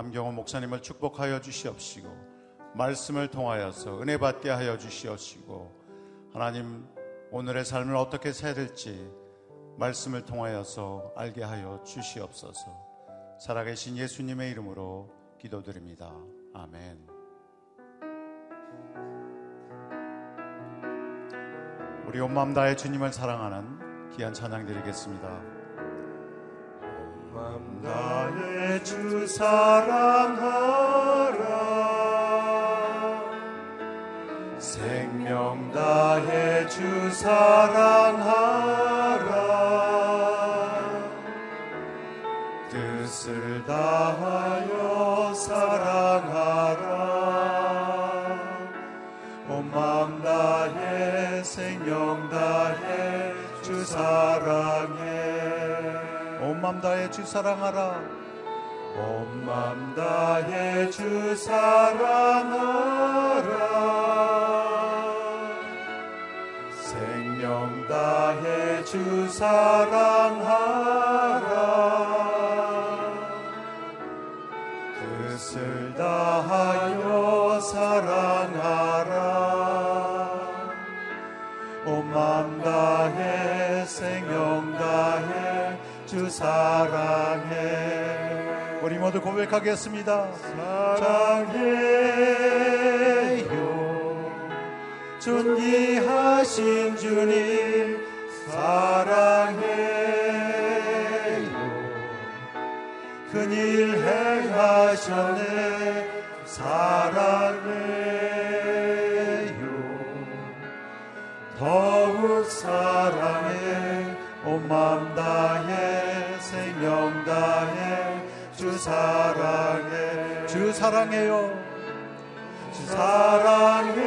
남경호 목사님을 축복하여 주시옵시고 말씀을 통하여서 은혜 받게 하여 주시옵시고 하나님 오늘의 삶을 어떻게 살야 될지 말씀을 통하여서 알게 하여 주시옵소서. 살아계신 예수님의 이름으로 기도드립니다. 아멘. 우리 온 마음 다해 주님을 사랑하는 귀한 찬양 드리겠습니다. 다해 주 사랑하라. 생명 다해 주 사랑하라. 뜻을 다하여 사랑하라. 온 마음 다해 생명 다해 주 사랑해 온 마음 다해 주 사랑하라. 온 마음 다해 주 사랑하라. 생명 다해 주 사랑하라. 뜻을 다하여 사랑하라. 온 마음 다해 생명 사랑해. 우리 모두 고백하겠습니다. 사랑해요. 존귀하신 주님 사랑해요. 큰일 행하셨네. 사랑해요. 더욱 사랑해. 온 마음 다해. 생 명 다해 주 사랑해. 주 사랑해요. 주 사랑해요.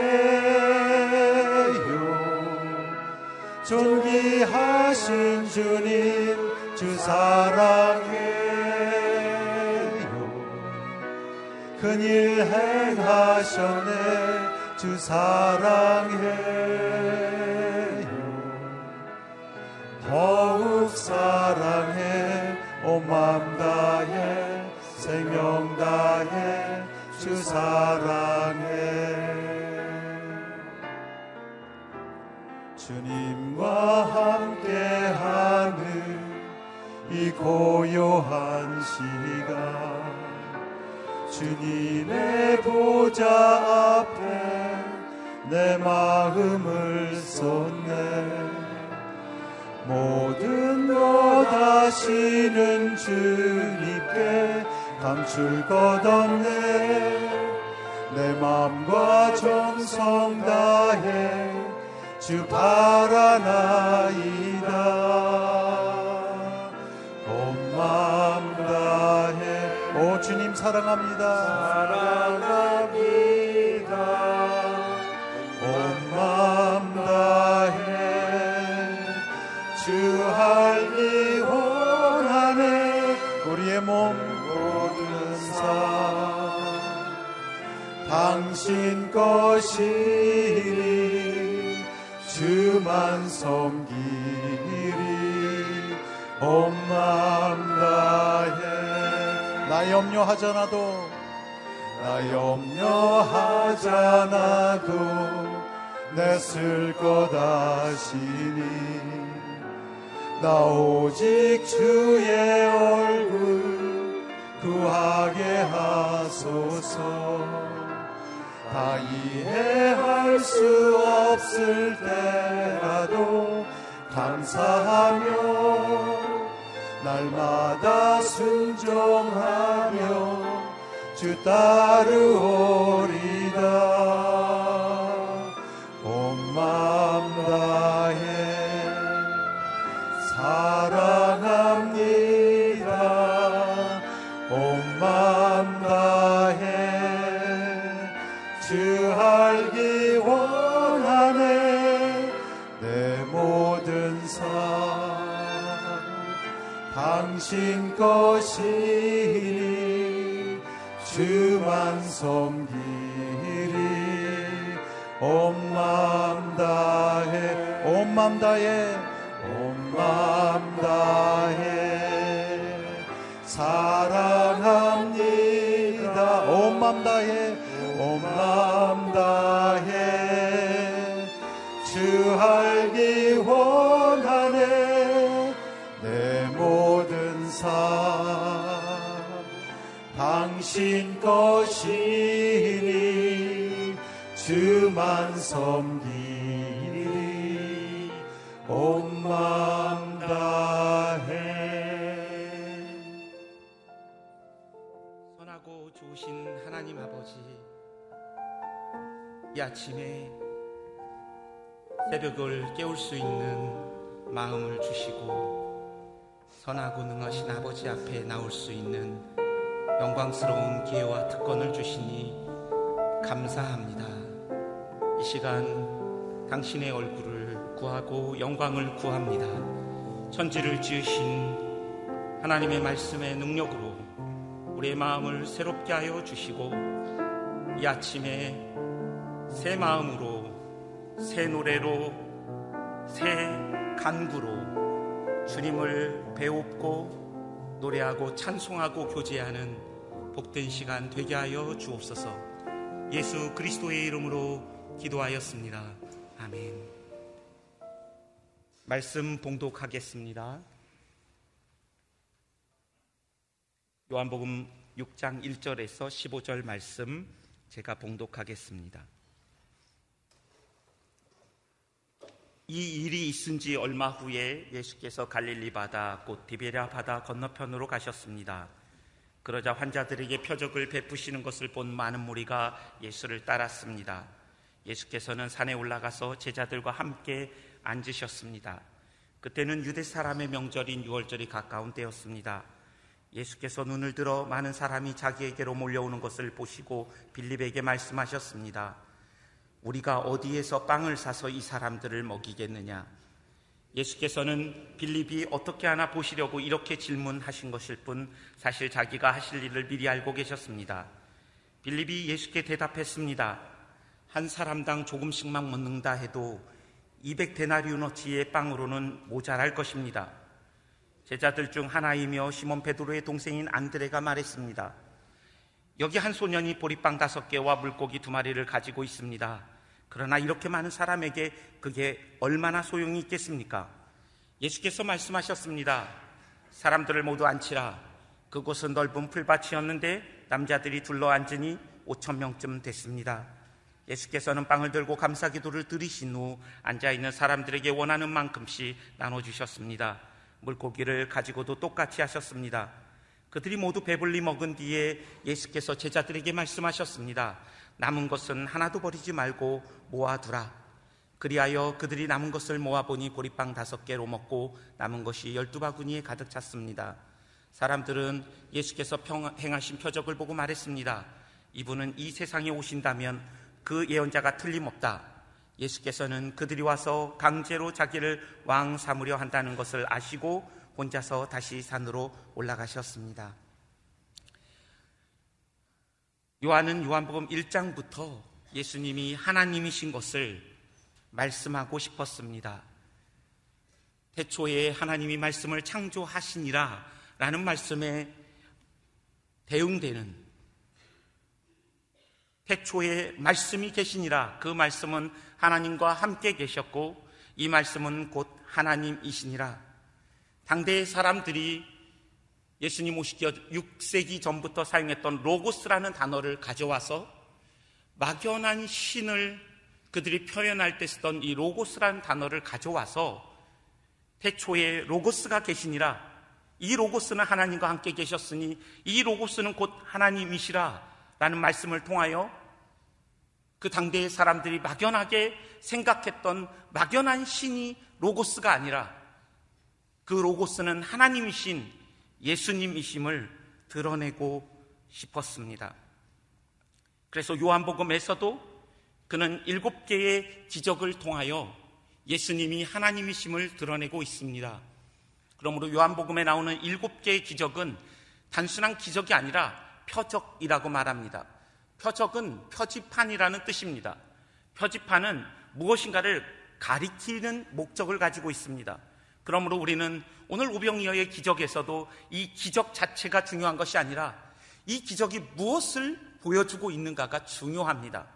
존귀하신 주님 주 사랑해요. 큰일 행하셨네. 주 사랑해요. 더욱 사랑해 온 마음 다해 생명 다해 주 사랑해. 주님과 함께하는 이 고요한 시간 주님의 보좌 앞에 내 마음을 쏟네 모든 것 아시는 주님께 감출 것 없네. 내 마음과 정성 다해 주 바라나이다. 온 마음 다해. 오 주님 사랑합니다. 사랑합니다 당신 것이니 주만 섬기리 온 마음 다해 나 염려하잖아도 나 염려하잖아도 내쓸것 아시니 나 오직 주의 얼굴 구하게 하소서 다 이해할 수 없을 때라도 감사하며 날마다 순종하며 주 따르오리 당신 것이니 주만 섬기리. 온 마음 다해 온 마음 다해 온마 섬기리 온맘 다해 선하고 좋으신 하나님 아버지 이 아침에 새벽을 깨울 수 있는 마음을 주시고 선하고 능하신 아버지 앞에 나올 수 있는 영광스러운 기회와 특권을 주시니 감사합니다. 이 시간 당신의 얼굴을 구하고 영광을 구합니다. 천지를 지으신 하나님의 말씀의 능력으로 우리의 마음을 새롭게 하여 주시고 이 아침에 새 마음으로 새 노래로 새 간구로 주님을 배웁고 노래하고 찬송하고 교제하는 복된 시간 되게 하여 주옵소서. 예수 그리스도의 이름으로 기도하였습니다. 아멘. 말씀 봉독하겠습니다. 요한복음 6장 1절에서 15절 말씀 제가 봉독하겠습니다. 이 일이 있은 지 얼마 후에 예수께서 갈릴리 바다 곧 디베랴 바다 건너편으로 가셨습니다. 그러자 환자들에게 표적을 베푸시는 것을 본 많은 무리가 예수를 따랐습니다. 예수께서는 산에 올라가서 제자들과 함께 앉으셨습니다. 그때는 유대 사람의 명절인 유월절이 가까운 때였습니다. 예수께서 눈을 들어 많은 사람이 자기에게로 몰려오는 것을 보시고 빌립에게 말씀하셨습니다. 우리가 어디에서 빵을 사서 이 사람들을 먹이겠느냐? 예수께서는 빌립이 어떻게 하나 보시려고 이렇게 질문하신 것일 뿐 사실 자기가 하실 일을 미리 알고 계셨습니다. 빌립이 예수께 대답했습니다. 한 사람당 조금씩만 먹는다 해도 200데나리온어치의 빵으로는 모자랄 것입니다. 제자들 중 하나이며 시몬 베드로의 동생인 안드레가 말했습니다. 여기 한 소년이 보리빵 다섯 개와 물고기 두 마리를 가지고 있습니다. 그러나 이렇게 많은 사람에게 그게 얼마나 소용이 있겠습니까? 예수께서 말씀하셨습니다. 사람들을 모두 앉히라. 그곳은 넓은 풀밭이었는데 남자들이 둘러 앉으니 5천 명쯤 됐습니다. 예수께서는 빵을 들고 감사 기도를 들으신 후 앉아 있는 사람들에게 원하는 만큼씩 나눠 주셨습니다. 물고기를 가지고도 똑같이 하셨습니다. 그들이 모두 배불리 먹은 뒤에 예수께서 제자들에게 말씀하셨습니다. 남은 것은 하나도 버리지 말고 모아두라. 그리하여 그들이 남은 것을 모아보니 보리빵 다섯 개로 먹고 남은 것이 열두 바구니에 가득 찼습니다. 사람들은 예수께서 평, 행하신 표적을 보고 말했습니다. 이분은 이 세상에 오신다면 그 예언자가 틀림없다. 예수께서는 그들이 와서 강제로 자기를 왕 삼으려 한다는 것을 아시고 혼자서 다시 산으로 올라가셨습니다. 요한은 요한복음 1장부터 예수님이 하나님이신 것을 말씀하고 싶었습니다. 태초에 하나님이 말씀을 창조하시니라 라는 말씀에 대응되는 태초에 말씀이 계시니라. 그 말씀은 하나님과 함께 계셨고 이 말씀은 곧 하나님이시니라. 당대의 사람들이 예수님 오시기 6세기 전부터 사용했던 로고스라는 단어를 가져와서 막연한 신을 그들이 표현할 때 쓰던 이 로고스라는 단어를 가져와서 태초에 로고스가 계시니라. 이 로고스는 하나님과 함께 계셨으니 이 로고스는 곧 하나님이시라 라는 말씀을 통하여 그 당대의 사람들이 막연하게 생각했던 막연한 신이 로고스가 아니라 그 로고스는 하나님이신 예수님이심을 드러내고 싶었습니다. 그래서 요한복음에서도 그는 일곱 개의 기적을 통하여 예수님이 하나님이심을 드러내고 있습니다. 그러므로 요한복음에 나오는 일곱 개의 기적은 단순한 기적이 아니라 표적이라고 말합니다. 표적은 표지판이라는 뜻입니다. 표지판은 무엇인가를 가리키는 목적을 가지고 있습니다. 그러므로 우리는 오늘 우병이어의 기적에서도 이 기적 자체가 중요한 것이 아니라 이 기적이 무엇을 보여주고 있는가가 중요합니다.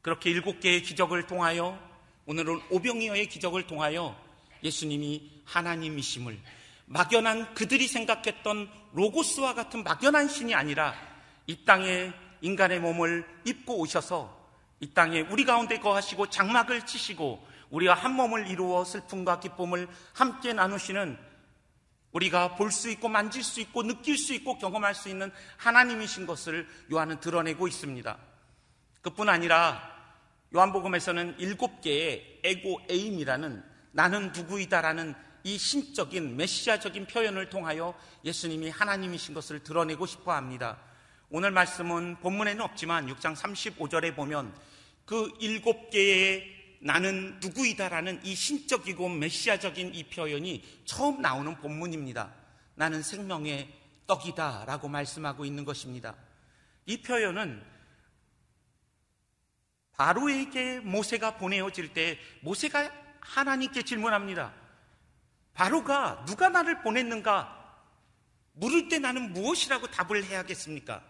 그렇게 일곱 개의 기적을 통하여 오늘은 오병이어의 기적을 통하여 예수님이 하나님이심을 막연한 그들이 생각했던 로고스와 같은 막연한 신이 아니라 이 땅에 인간의 몸을 입고 오셔서 이 땅에 우리 가운데 거하시고 장막을 치시고 우리가 한 몸을 이루어 슬픔과 기쁨을 함께 나누시는 우리가 볼 수 있고 만질 수 있고 느낄 수 있고 경험할 수 있는 하나님이신 것을 요한은 드러내고 있습니다. 그뿐 아니라 요한복음에서는 일곱 개의 에고 에임이라는 나는 누구이다라는 이 신적인 메시아적인 표현을 통하여 예수님이 하나님이신 것을 드러내고 싶어 합니다. 오늘 말씀은 본문에는 없지만 6장 35절에 보면 그 일곱 개의 나는 누구이다라는 이 신적이고 메시아적인 이 표현이 처음 나오는 본문입니다. 나는 생명의 떡이다라고 말씀하고 있는 것입니다. 이 표현은 바로에게 모세가 보내어질 때 모세가 하나님께 질문합니다. 바로가 누가 나를 보냈는가? 물을 때 나는 무엇이라고 답을 해야겠습니까?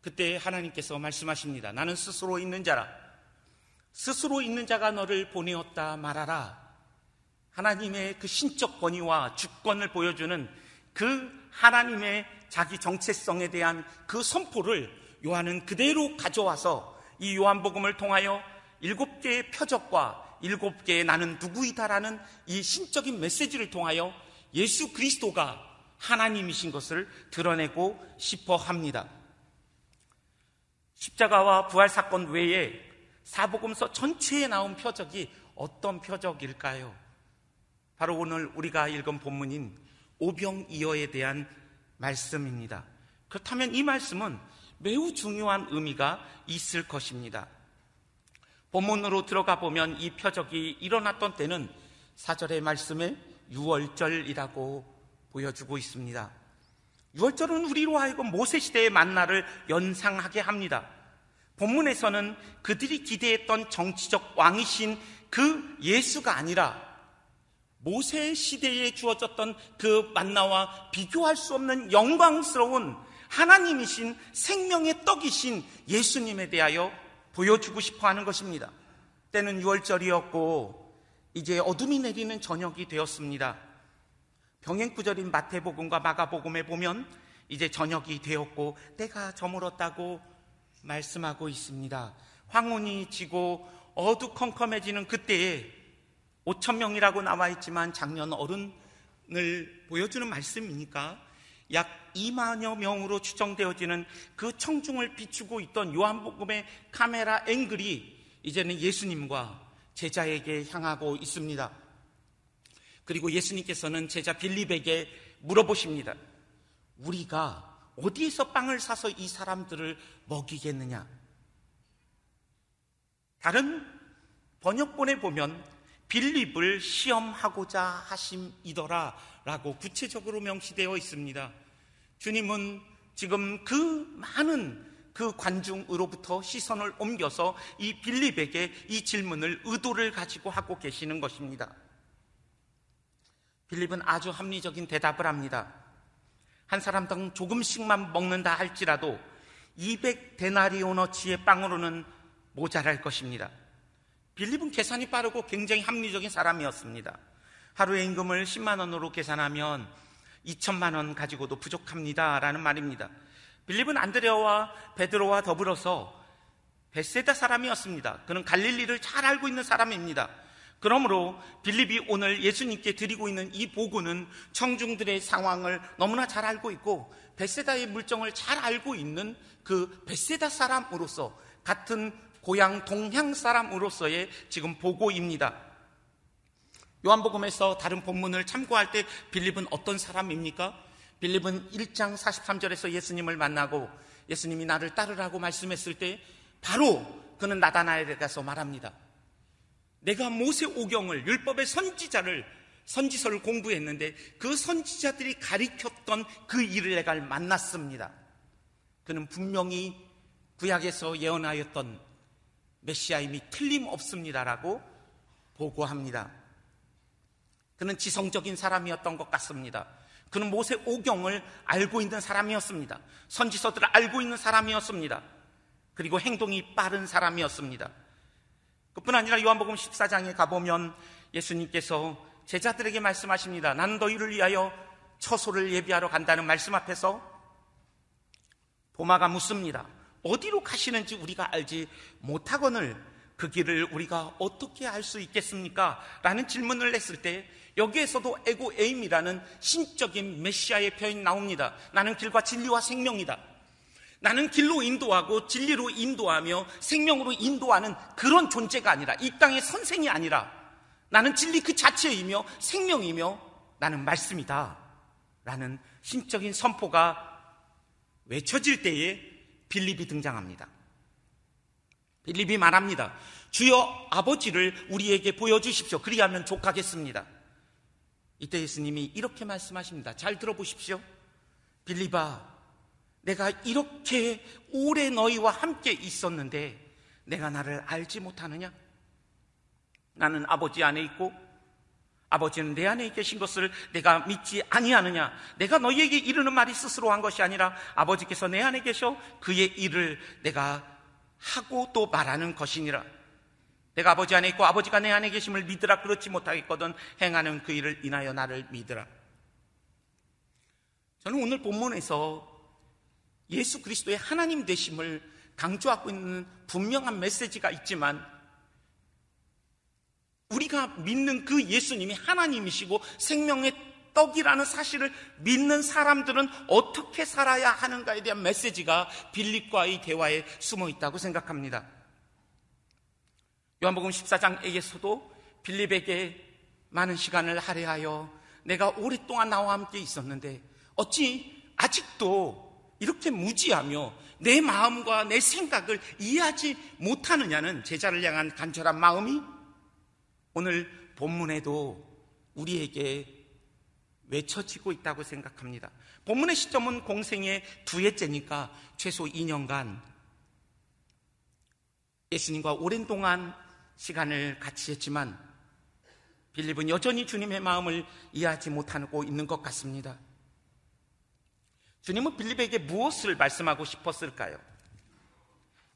그때 하나님께서 말씀하십니다. 나는 스스로 있는 자라. 스스로 있는 자가 너를 보내었다 말하라. 하나님의 그 신적 권위와 주권을 보여주는 그 하나님의 자기 정체성에 대한 그 선포를 요한은 그대로 가져와서 이 요한복음을 통하여 일곱 개의 표적과 일곱 개의 나는 누구이다라는 이 신적인 메시지를 통하여 예수 그리스도가 하나님이신 것을 드러내고 싶어 합니다. 십자가와 부활 사건 외에 사복음서 전체에 나온 표적이 어떤 표적일까요? 바로 오늘 우리가 읽은 본문인 오병이어에 대한 말씀입니다. 그렇다면 이 말씀은 매우 중요한 의미가 있을 것입니다. 본문으로 들어가 보면 이 표적이 일어났던 때는 사절의 말씀에 6월절이라고 보여주고 있습니다. 6월절은 우리로 하여금 모세 시대의 만나를 연상하게 합니다. 본문에서는 그들이 기대했던 정치적 왕이신 그 예수가 아니라 모세 시대에 주어졌던 그 만나와 비교할 수 없는 영광스러운 하나님이신 생명의 떡이신 예수님에 대하여 보여주고 싶어 하는 것입니다. 때는 6월절이었고 이제 어둠이 내리는 저녁이 되었습니다. 병행구절인 마태복음과 마가복음에 보면 이제 저녁이 되었고 때가 저물었다고 말씀하고 있습니다. 황혼이 지고 어두컴컴해지는 그때에 5천 명이라고 나와 있지만 작년 어른을 보여주는 말씀이니까 약 2만여 명으로 추정되어지는 그 청중을 비추고 있던 요한복음의 카메라 앵글이 이제는 예수님과 제자에게 향하고 있습니다. 그리고 예수님께서는 제자 빌립에게 물어보십니다. 우리가 어디에서 빵을 사서 이 사람들을 먹이겠느냐? 다른 번역본에 보면 빌립을 시험하고자 하심이더라 라고 구체적으로 명시되어 있습니다. 주님은 지금 그 많은 그 관중으로부터 시선을 옮겨서 이 빌립에게 이 질문을 의도를 가지고 하고 계시는 것입니다. 빌립은 아주 합리적인 대답을 합니다. 한 사람당 조금씩만 먹는다 할지라도 200데나리오너치의 빵으로는 모자랄 것입니다. 빌립은 계산이 빠르고 굉장히 합리적인 사람이었습니다. 하루의 임금을 10만 원으로 계산하면 2천만 원 가지고도 부족합니다. 라는 말입니다. 빌립은 안드레와 베드로와 더불어서 베세다 사람이었습니다. 그는 갈릴리를 잘 알고 있는 사람입니다. 그러므로 빌립이 오늘 예수님께 드리고 있는 이 보고는 청중들의 상황을 너무나 잘 알고 있고 베세다의 물정을 잘 알고 있는 그 베세다 사람으로서 같은 고향 동향 사람으로서의 지금 보고입니다. 요한복음에서 다른 본문을 참고할 때 빌립은 어떤 사람입니까? 빌립은 1장 43절에서 예수님을 만나고 예수님이 나를 따르라고 말씀했을 때 바로 그는 나다나엘에 가서 말합니다. 내가 모세 오경을 율법의 선지자를 선지서를 공부했는데 그 선지자들이 가리켰던 그 일을 내가 만났습니다. 그는 분명히 구약에서 예언하였던 메시아임이 틀림없습니다라고 보고합니다. 그는 지성적인 사람이었던 것 같습니다. 그는 모세 오경을 알고 있는 사람이었습니다. 선지서들을 알고 있는 사람이었습니다. 그리고 행동이 빠른 사람이었습니다. 그뿐 아니라 요한복음 14장에 가보면 예수님께서 제자들에게 말씀하십니다. 나는 너희를 위하여 처소를 예비하러 간다는 말씀 앞에서 도마가 묻습니다. 어디로 가시는지 우리가 알지 못하거늘 그 길을 우리가 어떻게 알 수 있겠습니까? 라는 질문을 냈을 때 여기에서도 에고 에임이라는 신적인 메시아의 표현이 나옵니다. 나는 길과 진리와 생명이다. 나는 길로 인도하고 진리로 인도하며 생명으로 인도하는 그런 존재가 아니라 이 땅의 선생이 아니라 나는 진리 그 자체이며 생명이며 나는 말씀이다. 라는 신적인 선포가 외쳐질 때에 빌립이 등장합니다. 빌립이 말합니다. 주여 아버지를 우리에게 보여주십시오. 그리하면 족하겠습니다. 이때 예수님이 이렇게 말씀하십니다. 잘 들어보십시오. 빌립아, 내가 이렇게 오래 너희와 함께 있었는데 내가 나를 알지 못하느냐? 나는 아버지 안에 있고 아버지는 내 안에 계신 것을 내가 믿지 아니하느냐? 내가 너희에게 이르는 말이 스스로 한 것이 아니라 아버지께서 내 안에 계셔 그의 일을 내가 하고 또 말하는 것이니라. 내가 아버지 안에 있고 아버지가 내 안에 계심을 믿으라 그렇지 못하겠거든 행하는 그 일을 인하여 나를 믿으라. 저는 오늘 본문에서 예수 그리스도의 하나님 되심을 강조하고 있는 분명한 메시지가 있지만 우리가 믿는 그 예수님이 하나님이시고 생명의 떡이라는 사실을 믿는 사람들은 어떻게 살아야 하는가에 대한 메시지가 빌립과의 대화에 숨어 있다고 생각합니다. 요한복음 14장에게서도 빌립에게 많은 시간을 할애하여 내가 오랫동안 나와 함께 있었는데 어찌 아직도 이렇게 무지하며 내 마음과 내 생각을 이해하지 못하느냐는 제자를 향한 간절한 마음이 오늘 본문에도 우리에게 외쳐지고 있다고 생각합니다. 본문의 시점은 공생의 두 해째니까 최소 2년간 예수님과 오랜 동안 시간을 같이 했지만 빌립은 여전히 주님의 마음을 이해하지 못하고 있는 것 같습니다. 주님은 빌립에게 무엇을 말씀하고 싶었을까요?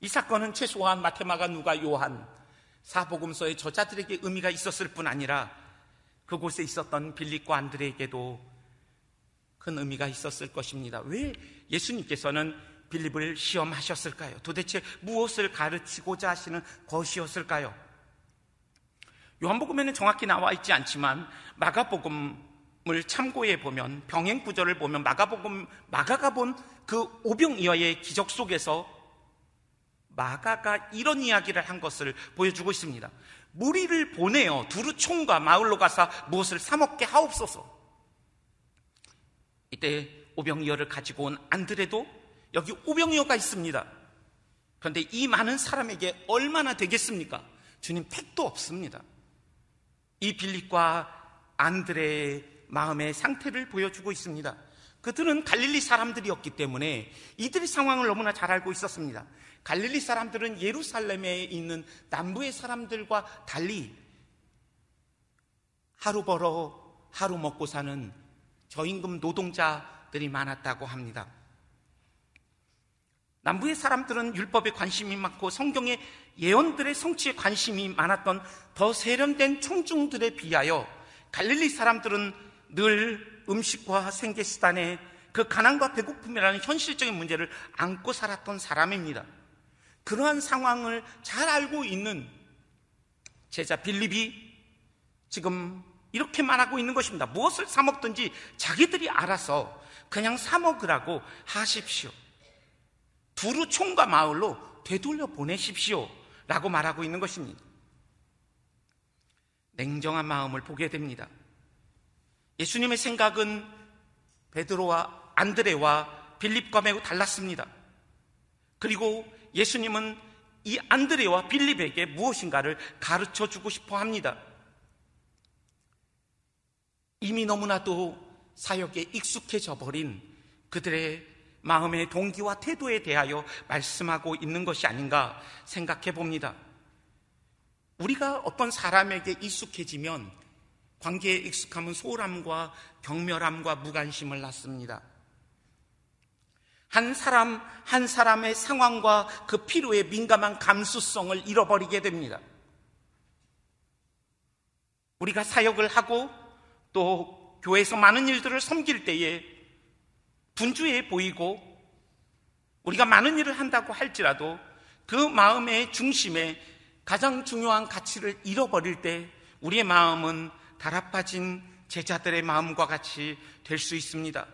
이 사건은 최소한 마테마가 누가 요한 사복음서의 저자들에게 의미가 있었을 뿐 아니라 그곳에 있었던 빌립과 안드레에게도 큰 의미가 있었을 것입니다. 왜 예수님께서는 빌립을 시험하셨을까요? 도대체 무엇을 가르치고자 하시는 것이었을까요? 요한복음에는 정확히 나와 있지 않지만 마가복음을 참고해 보면 병행 구절을 보면 마가복음 마가가 본 그 오병이어의 기적 속에서 마가가 이런 이야기를 한 것을 보여주고 있습니다. 무리를 보내어 두루 총과 마을로 가서 무엇을 사 먹게 하옵소서. 이때 오병이어를 가지고 온 안드레도 여기 오병이어가 있습니다. 그런데 이 많은 사람에게 얼마나 되겠습니까? 주님 택도 없습니다. 이 빌립과 안드레의 마음의 상태를 보여주고 있습니다. 그들은 갈릴리 사람들이었기 때문에 이들의 상황을 너무나 잘 알고 있었습니다. 갈릴리 사람들은 예루살렘에 있는 남부의 사람들과 달리 하루 벌어 하루 먹고 사는 저임금 노동자들이 많았다고 합니다. 남부의 사람들은 율법에 관심이 많고 성경의 예언들의 성취에 관심이 많았던 더 세련된 청중들에 비하여 갈릴리 사람들은 늘 음식과 생계수단에 그 가난과 배고픔이라는 현실적인 문제를 안고 살았던 사람입니다. 그러한 상황을 잘 알고 있는 제자 빌립이 지금 이렇게 말하고 있는 것입니다. 무엇을 사먹든지 자기들이 알아서 그냥 사먹으라고 하십시오. 두루 총과 마을로 되돌려 보내십시오. 라고 말하고 있는 것입니다. 냉정한 마음을 보게 됩니다. 예수님의 생각은 베드로와 안드레와 빌립과 매우 달랐습니다. 그리고 예수님은 이 안드레와 빌립에게 무엇인가를 가르쳐 주고 싶어 합니다. 이미 너무나도 사역에 익숙해져 버린 그들의 마음의 동기와 태도에 대하여 말씀하고 있는 것이 아닌가 생각해 봅니다. 우리가 어떤 사람에게 익숙해지면 관계에 익숙함은 소홀함과 경멸함과 무관심을 낳습니다. 한 사람 한 사람의 상황과 그 필요에 민감한 감수성을 잃어버리게 됩니다. 우리가 사역을 하고 또 교회에서 많은 일들을 섬길 때에 분주해 보이고 우리가 많은 일을 한다고 할지라도 그 마음의 중심에 가장 중요한 가치를 잃어버릴 때 우리의 마음은 달아빠진 제자들의 마음과 같이 될 수 있습니다.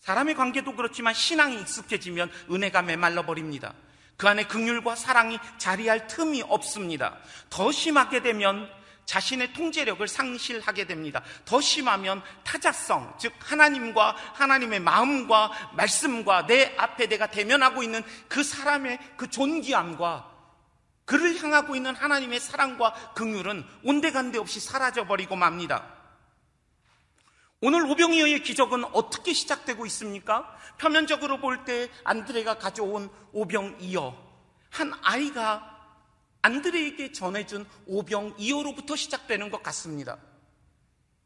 사람의 관계도 그렇지만 신앙이 익숙해지면 은혜가 메말라 버립니다. 그 안에 극률과 사랑이 자리할 틈이 없습니다. 더 심하게 되면 자신의 통제력을 상실하게 됩니다. 더 심하면 타자성, 즉 하나님과 하나님의 마음과 말씀과 내 앞에 내가 대면하고 있는 그 사람의 그 존귀함과 그를 향하고 있는 하나님의 사랑과 긍휼은 온데간데 없이 사라져 버리고 맙니다. 오늘 오병이어의 기적은 어떻게 시작되고 있습니까? 표면적으로 볼 때 안드레가 가져온 오병이어 한 아이가 안드레에게 전해준 오병 이어로부터 시작되는 것 같습니다.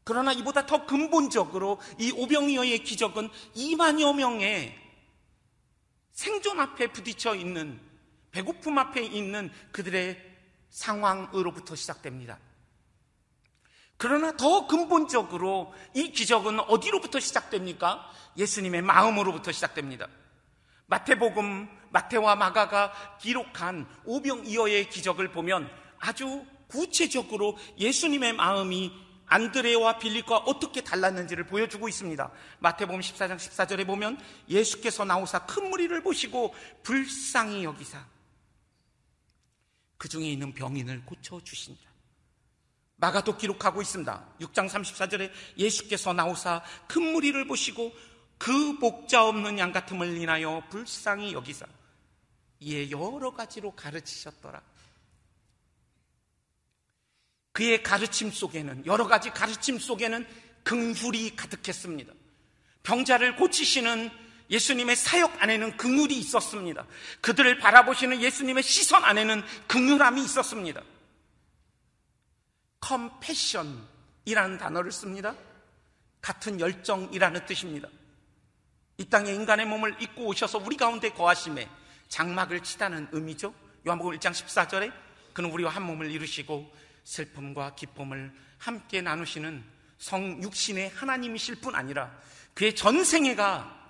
그러나 이보다 더 근본적으로 이 오병 이어의 기적은 2만여 명의 생존 앞에 부딪혀 있는 배고픔 앞에 있는 그들의 상황으로부터 시작됩니다. 그러나 더 근본적으로 이 기적은 어디로부터 시작됩니까? 예수님의 마음으로부터 시작됩니다. 마태복음, 마태와 마가가 기록한 오병이어의 기적을 보면 아주 구체적으로 예수님의 마음이 안드레와 빌립과 어떻게 달랐는지를 보여주고 있습니다. 마태복음 14장 14절에 보면 예수께서 나오사 큰 무리를 보시고 불쌍히 여기사 그 중에 있는 병인을 고쳐 주신다. 마가도 기록하고 있습니다. 6장 34절에 예수께서 나오사 큰 무리를 보시고 그 복자 없는 양 같음을 인하여 불쌍히 여기사 이에 여러 가지로 가르치셨더라. 그의 가르침 속에는 여러 가지 가르침 속에는 긍휼이 가득했습니다. 병자를 고치시는 예수님의 사역 안에는 긍휼이 있었습니다. 그들을 바라보시는 예수님의 시선 안에는 긍휼함이 있었습니다. 컴패션이라는 단어를 씁니다. 같은 열정이라는 뜻입니다. 이 땅에 인간의 몸을 입고 오셔서 우리 가운데 거하심에 장막을 치다는 의미죠. 요한복음 1장 14절에 그는 우리와 한 몸을 이루시고 슬픔과 기쁨을 함께 나누시는 성 육신의 하나님이실 뿐 아니라 그의 전생애가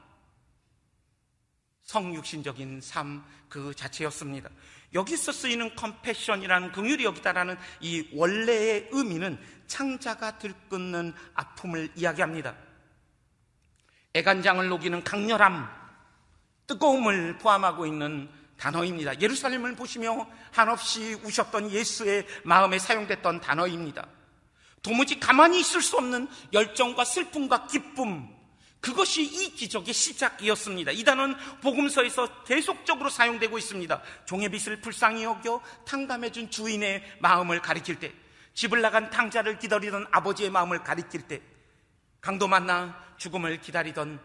성육신적인 삶 그 자체였습니다. 여기서 쓰이는 컴패션이라는 긍휼이 여기다라는 이 원래의 의미는 창자가 들끓는 아픔을 이야기합니다. 애간장을 녹이는 강렬함, 뜨거움을 포함하고 있는 단어입니다. 예루살렘을 보시며 한없이 우셨던 예수의 마음에 사용됐던 단어입니다. 도무지 가만히 있을 수 없는 열정과 슬픔과 기쁨, 그것이 이 기적의 시작이었습니다. 이 단어는 복음서에서 계속적으로 사용되고 있습니다. 종의 빛을 불쌍히 여겨 탕감해준 주인의 마음을 가리킬 때, 집을 나간 탕자를 기다리던 아버지의 마음을 가리킬 때, 강도 만나 죽음을 기다리던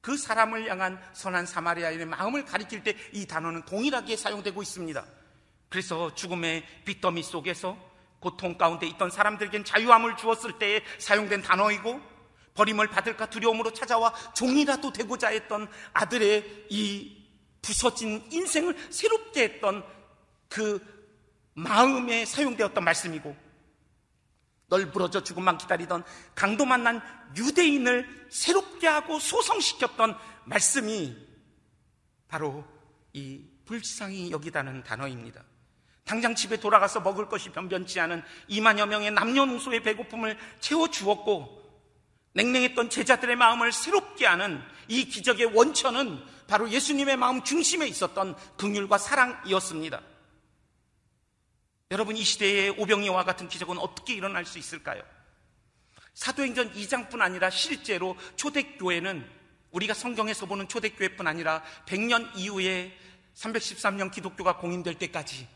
그 사람을 향한 선한 사마리아인의 마음을 가리킬 때 이 단어는 동일하게 사용되고 있습니다. 그래서 죽음의 빚더미 속에서 고통 가운데 있던 사람들에겐 자유함을 주었을 때에 사용된 단어이고 버림을 받을까 두려움으로 찾아와 종이라도 되고자 했던 아들의 이 부서진 인생을 새롭게 했던 그 마음에 사용되었던 말씀이고 널 부러져 죽음만 기다리던 강도 만난 유대인을 새롭게 하고 소성시켰던 말씀이 바로 이 불쌍히 여기다는 단어입니다. 당장 집에 돌아가서 먹을 것이 변변치 않은 2만여 명의 남녀노소의 배고픔을 채워주었고 냉랭했던 제자들의 마음을 새롭게 하는 이 기적의 원천은 바로 예수님의 마음 중심에 있었던 긍휼과 사랑이었습니다. 여러분 이 시대의 오병이와 같은 기적은 어떻게 일어날 수 있을까요? 사도행전 2장뿐 아니라 실제로 초대교회는 우리가 성경에서 보는 초대교회뿐 아니라 100년 이후에 313년 기독교가 공인될 때까지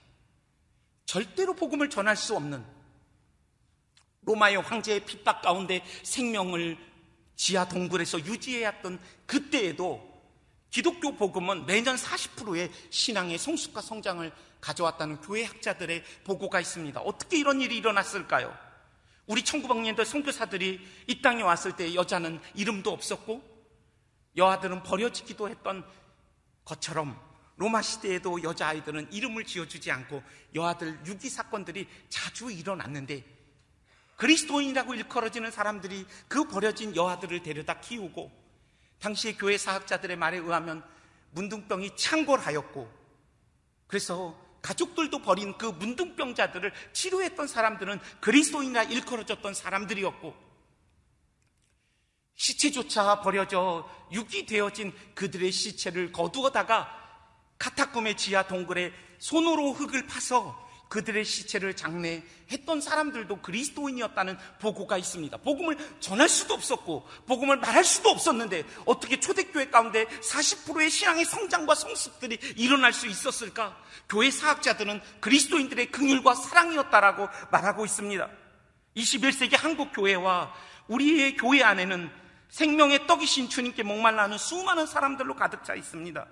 절대로 복음을 전할 수 없는 로마의 황제의 핍박 가운데 생명을 지하 동굴에서 유지해왔던 그때에도 기독교 복음은 매년 40%의 신앙의 성숙과 성장을 가져왔다는 교회 학자들의 보고가 있습니다. 어떻게 이런 일이 일어났을까요? 우리 1900년대 선교사들이 이 땅에 왔을 때 여자는 이름도 없었고 여아들은 버려지기도 했던 것처럼 로마 시대에도 여자아이들은 이름을 지어주지 않고 여아들 유기 사건들이 자주 일어났는데 그리스도인이라고 일컬어지는 사람들이 그 버려진 여아들을 데려다 키우고 당시의 교회 사학자들의 말에 의하면 문둥병이 창궐하였고 그래서 가족들도 버린 그 문둥병자들을 치료했던 사람들은 그리스도인이라 일컬어졌던 사람들이었고 시체조차 버려져 유기되어진 그들의 시체를 거두어다가 카타콤의 지하 동굴에 손으로 흙을 파서 그들의 시체를 장례했던 사람들도 그리스도인이었다는 보고가 있습니다. 복음을 전할 수도 없었고, 복음을 말할 수도 없었는데, 어떻게 초대교회 가운데 40%의 신앙의 성장과 성숙들이 일어날 수 있었을까? 교회 사학자들은 그리스도인들의 긍휼과 사랑이었다라고 말하고 있습니다. 21세기 한국 교회와 우리의 교회 안에는 생명의 떡이신 주님께 목말라 하는 수많은 사람들로 가득 차 있습니다.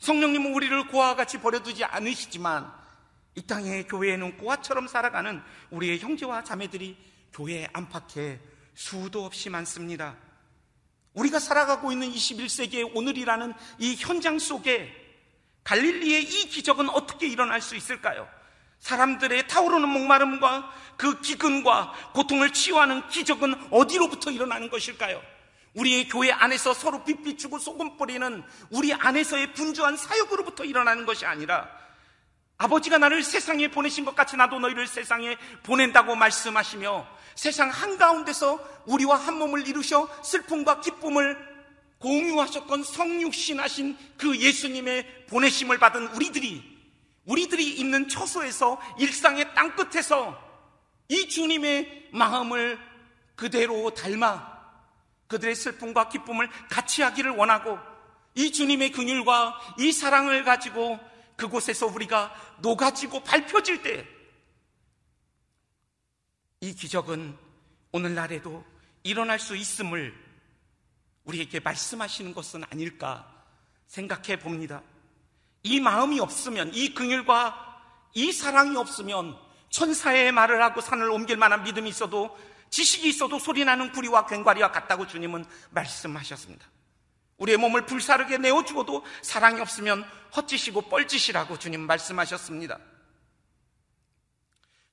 성령님은 우리를 고아와 같이 버려두지 않으시지만 이 땅의 교회에는 고아처럼 살아가는 우리의 형제와 자매들이 교회에 안팎에 수도 없이 많습니다. 우리가 살아가고 있는 21세기의 오늘이라는 이 현장 속에 갈릴리의 이 기적은 어떻게 일어날 수 있을까요? 사람들의 타오르는 목마름과 그 기근과 고통을 치유하는 기적은 어디로부터 일어나는 것일까요? 우리의 교회 안에서 서로 빗비추고 소금 뿌리는 우리 안에서의 분주한 사역으로부터 일어나는 것이 아니라 아버지가 나를 세상에 보내신 것 같이 나도 너희를 세상에 보낸다고 말씀하시며 세상 한가운데서 우리와 한 몸을 이루셔 슬픔과 기쁨을 공유하셨던 성육신하신 그 예수님의 보내심을 받은 우리들이 우리들이 있는 처소에서 일상의 땅끝에서 이 주님의 마음을 그대로 닮아 그들의 슬픔과 기쁨을 같이 하기를 원하고 이 주님의 긍휼과 이 사랑을 가지고 그곳에서 우리가 녹아지고 밟혀질 때 이 기적은 오늘날에도 일어날 수 있음을 우리에게 말씀하시는 것은 아닐까 생각해 봅니다. 이 마음이 없으면 이 긍휼과 이 사랑이 없으면 천사의 말을 하고 산을 옮길 만한 믿음이 있어도 지식이 있어도 소리나는 구리와 괭과리와 같다고 주님은 말씀하셨습니다. 우리의 몸을 불사르게 내어 주고도 사랑이 없으면 헛짓이고 뻘짓이라고 주님 말씀하셨습니다.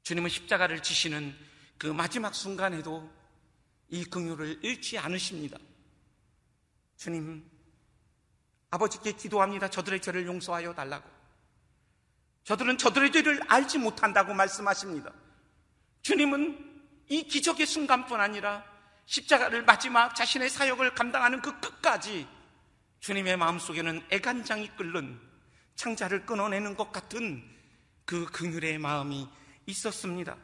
주님은 십자가를 지시는 그 마지막 순간에도 이 긍휼을 잃지 않으십니다. 주님, 아버지께 기도합니다. 저들의 죄를 용서하여 달라고. 저들은 저들의 죄를 알지 못한다고 말씀하십니다. 주님은 이 기적의 순간뿐 아니라 십자가를 마지막 자신의 사역을 감당하는 그 끝까지 주님의 마음속에는 애간장이 끓는 창자를 끊어내는 것 같은 그 긍휼의 마음이 있었습니다.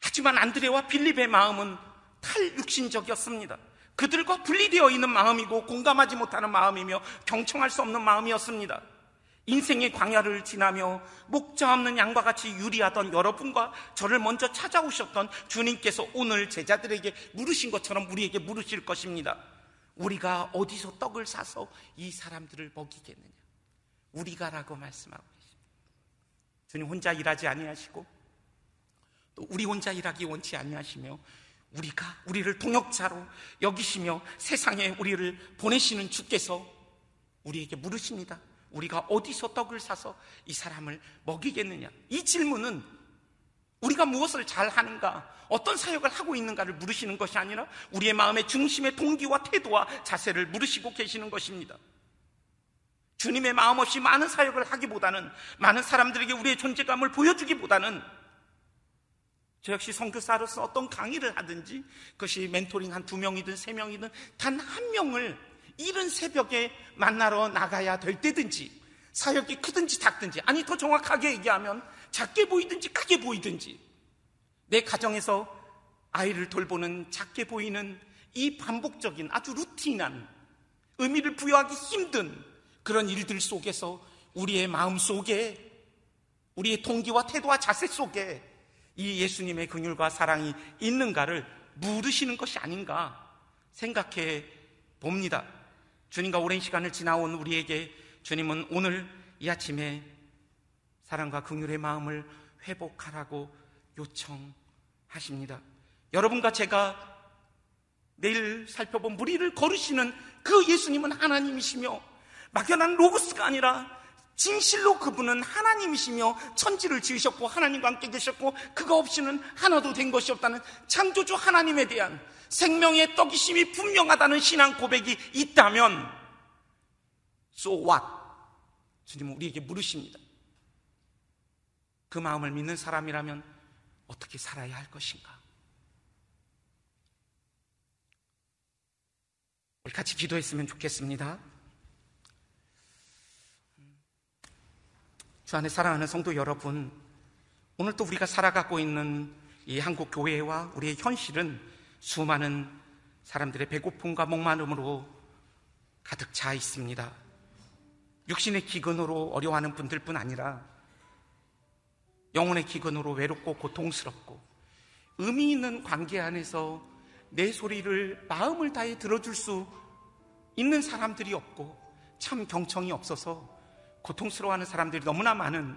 하지만 안드레와 빌립의 마음은 탈육신적이었습니다. 그들과 분리되어 있는 마음이고 공감하지 못하는 마음이며 경청할 수 없는 마음이었습니다. 인생의 광야를 지나며 목자 없는 양과 같이 유리하던 여러분과 저를 먼저 찾아오셨던 주님께서 오늘 제자들에게 물으신 것처럼 우리에게 물으실 것입니다. 우리가 어디서 떡을 사서 이 사람들을 먹이겠느냐? 우리가라고 말씀하고 계십니다. 주님 혼자 일하지 아니하시고 또 우리 혼자 일하기 원치 아니하시며 우리가 우리를 동역자로 여기시며 세상에 우리를 보내시는 주께서 우리에게 물으십니다. 우리가 어디서 떡을 사서 이 사람을 먹이겠느냐? 이 질문은 우리가 무엇을 잘 하는가, 어떤 사역을 하고 있는가를 물으시는 것이 아니라 우리의 마음의 중심의 동기와 태도와 자세를 물으시고 계시는 것입니다. 주님의 마음 없이 많은 사역을 하기보다는 많은 사람들에게 우리의 존재감을 보여주기보다는 저 역시 선교사로서 어떤 강의를 하든지 그것이 멘토링 한 두 명이든 세 명이든 단 한 명을 이른 새벽에 만나러 나가야 될 때든지 사역이 크든지 작든지 아니 더 정확하게 얘기하면 작게 보이든지 크게 보이든지 내 가정에서 아이를 돌보는 작게 보이는 이 반복적인 아주 루틴한 의미를 부여하기 힘든 그런 일들 속에서 우리의 마음 속에 우리의 동기와 태도와 자세 속에 이 예수님의 긍휼과 사랑이 있는가를 물으시는 것이 아닌가 생각해 봅니다. 주님과 오랜 시간을 지나온 우리에게 주님은 오늘 이 아침에 사랑과 긍휼의 마음을 회복하라고 요청하십니다. 여러분과 제가 내일 살펴본 무리를 거르시는 그 예수님은 하나님이시며 막연한 로고스가 아니라 진실로 그분은 하나님이시며 천지를 지으셨고 하나님과 함께 계셨고 그가 없이는 하나도 된 것이 없다는 창조주 하나님에 대한 생명의 떡이심이 분명하다는 신앙 고백이 있다면 so what? 주님은 우리에게 물으십니다. 그 마음을 믿는 사람이라면 어떻게 살아야 할 것인가? 우리 같이 기도했으면 좋겠습니다. 주 안에 사랑하는 성도 여러분, 오늘 또 우리가 살아가고 있는 이 한국 교회와 우리의 현실은 수많은 사람들의 배고픔과 목마름으로 가득 차 있습니다. 육신의 기근으로 어려워하는 분들뿐 아니라 영혼의 기근으로 외롭고 고통스럽고 의미 있는 관계 안에서 내 소리를 마음을 다해 들어줄 수 있는 사람들이 없고 참 경청이 없어서 고통스러워하는 사람들이 너무나 많은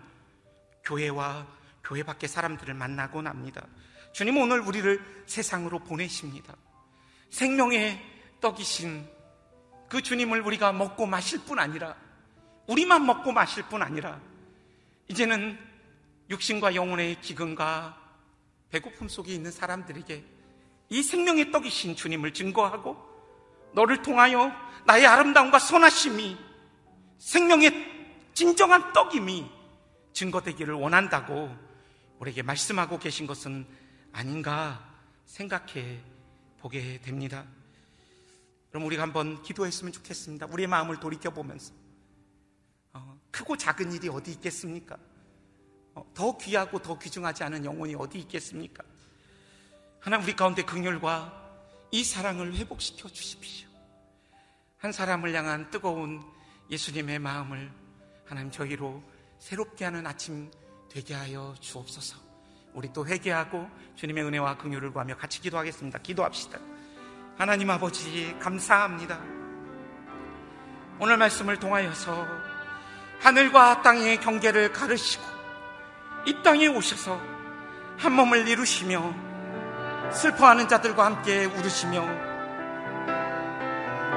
교회와 교회 밖의 사람들을 만나곤 합니다. 주님 오늘 우리를 세상으로 보내십니다. 생명의 떡이신 그 주님을 우리가 먹고 마실 뿐 아니라 우리만 먹고 마실 뿐 아니라 이제는 육신과 영혼의 기근과 배고픔 속에 있는 사람들에게 이 생명의 떡이신 주님을 증거하고 너를 통하여 나의 아름다움과 선하심이 생명의 진정한 떡임이 증거되기를 원한다고 우리에게 말씀하고 계신 것은 아닌가 생각해 보게 됩니다. 그럼 우리가 한번 기도했으면 좋겠습니다. 우리의 마음을 돌이켜보면서 어, 크고 작은 일이 어디 있겠습니까? 어, 더 귀하고 더 귀중하지 않은 영혼이 어디 있겠습니까? 하나님 우리 가운데 긍휼과 이 사랑을 회복시켜 주십시오. 한 사람을 향한 뜨거운 예수님의 마음을 하나님 저희로 새롭게 하는 아침 되게 하여 주옵소서. 우리 또 회개하고 주님의 은혜와 긍휼을 구하며 같이 기도하겠습니다. 기도합시다. 하나님 아버지 감사합니다. 오늘 말씀을 통하여서 하늘과 땅의 경계를 가르시고 이 땅에 오셔서 한 몸을 이루시며 슬퍼하는 자들과 함께 울으시며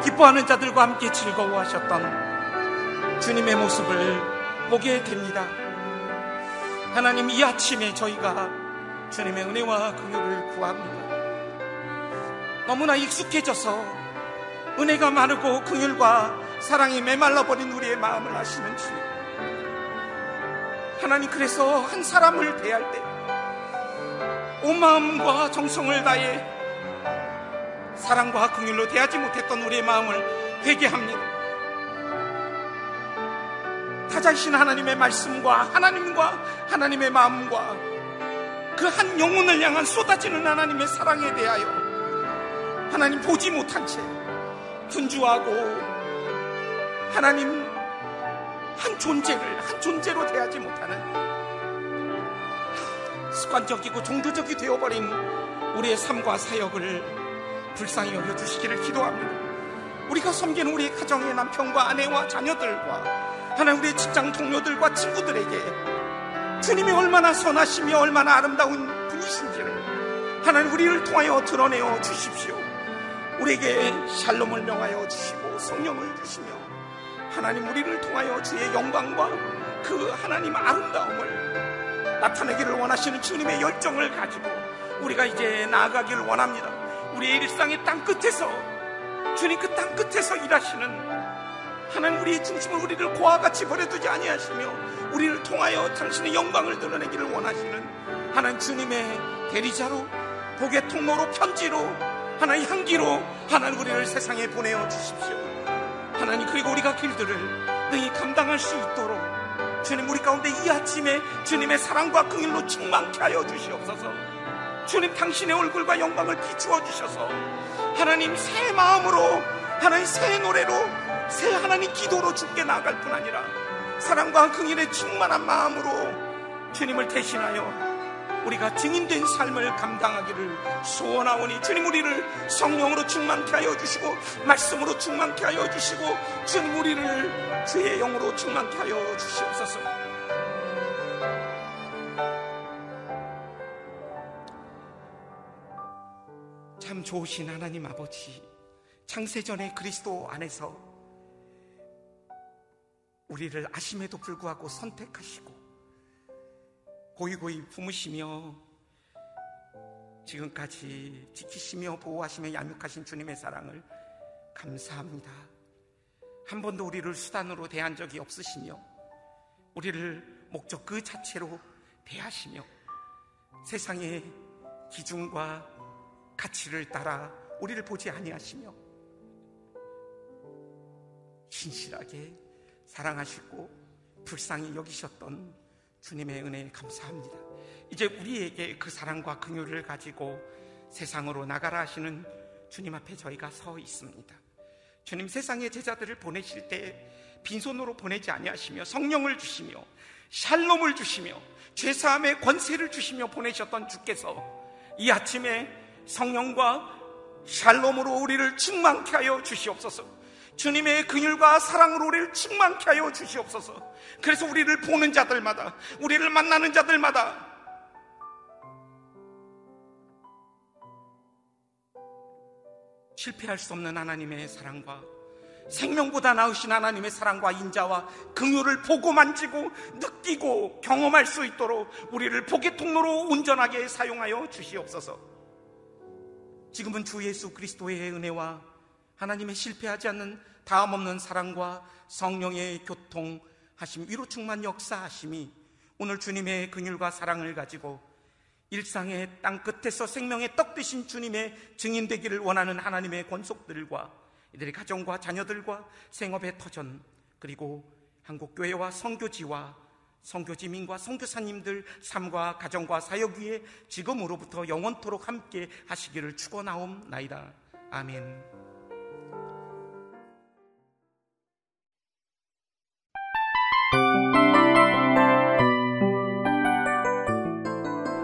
기뻐하는 자들과 함께 즐거워하셨던 주님의 모습을 보게 됩니다. 하나님 이 아침에 저희가 주님의 은혜와 긍휼을 구합니다. 너무나 익숙해져서 은혜가 많고 긍휼과 사랑이 메말라 버린 우리의 마음을 아시는 주님. 하나님 그래서 한 사람을 대할 때 온 마음과 정성을 다해 사랑과 긍휼로 대하지 못했던 우리의 마음을 회개합니다. 타자이신 하나님의 말씀과 하나님과 하나님의 마음과 그 한 영혼을 향한 쏟아지는 하나님의 사랑에 대하여 하나님 보지 못한 채 분주하고 하나님 한 존재를 한 존재로 대하지 못하는 습관적이고 종교적이 되어버린 우리의 삶과 사역을 불쌍히 여겨주시기를 기도합니다. 우리가 섬기는 우리의 가정의 남편과 아내와 자녀들과 하나님 우리의 직장 동료들과 친구들에게 주님이 얼마나 선하시며 얼마나 아름다운 분이신지를 하나님 우리를 통하여 드러내어 주십시오. 우리에게 샬롬을 명하여 주시고 성령을 주시며 하나님 우리를 통하여 주의 영광과 그 하나님 아름다움을 나타내기를 원하시는 주님의 열정을 가지고 우리가 이제 나아가기를 원합니다. 우리의 일상의 땅 끝에서 주님 그 땅 끝에서 일하시는 하나님 우리의 중심을 우리를 고와 같이 버려두지 아니하시며 우리를 통하여 당신의 영광을 드러내기를 원하시는 하나님 주님의 대리자로 복의 통로로 편지로 하나님 향기로 하나님 우리를 세상에 보내어 주십시오. 하나님 그리고 우리가 길들을 능히 감당할 수 있도록 주님 우리 가운데 이 아침에 주님의 사랑과 긍일로 충만케 하여 주시옵소서. 주님 당신의 얼굴과 영광을 비추어 주셔서 하나님 새 마음으로 하나님 새 노래로 새 하나님 기도로 죽게 나아갈 뿐 아니라 사랑과 긍휼에 충만한 마음으로 주님을 대신하여 우리가 증인된 삶을 감당하기를 소원하오니 주님 우리를 성령으로 충만케 하여 주시고 말씀으로 충만케 하여 주시고 주님 우리를 주의 영으로 충만케 하여 주시옵소서. 참참 좋으신 하나님 아버지, 창세전에 그리스도 안에서 우리를 아심에도 불구하고 선택하시고 고이 고이 품으시며 지금까지 지키시며 보호하시며 양육하신 주님의 사랑을 감사합니다. 한 번도 우리를 수단으로 대한 적이 없으시며 우리를 목적 그 자체로 대하시며 세상의 기준과 가치를 따라 우리를 보지 아니하시며 신실하게 사랑하시고 불쌍히 여기셨던 주님의 은혜에 감사합니다. 이제 우리에게 그 사랑과 긍휼을 가지고 세상으로 나가라 하시는 주님 앞에 저희가 서 있습니다. 주님 세상의 제자들을 보내실 때 빈손으로 보내지 아니하시며 성령을 주시며 샬롬을 주시며 죄사함의 권세를 주시며 보내셨던 주께서 이 아침에 성령과 샬롬으로 우리를 충만케 하여 주시옵소서. 주님의 긍휼과 사랑으로 우리를 충만케 하여 주시옵소서. 그래서 우리를 보는 자들마다, 우리를 만나는 자들마다 실패할 수 없는 하나님의 사랑과 생명보다 나으신 하나님의 사랑과 인자와 긍휼을 보고 만지고 느끼고 경험할 수 있도록 우리를 복의 통로로 온전하게 사용하여 주시옵소서. 지금은 주 예수 그리스도의 은혜와 하나님의 실패하지 않는 다음 없는 사랑과 성령의 교통하심 위로 충만 역사하심이 오늘 주님의 긍휼과 사랑을 가지고 일상의 땅 끝에서 생명의 떡 되신 주님의 증인 되기를 원하는 하나님의 권속들과 이들의 가정과 자녀들과 생업의 터전 그리고 한국 교회와 성교지와 성교지민과 성교사님들 삶과 가정과 사역 위에 지금으로부터 영원토록 함께 하시기를 축원하옵나이다. 아멘.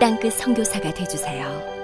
땅끝 성교사가 되주세요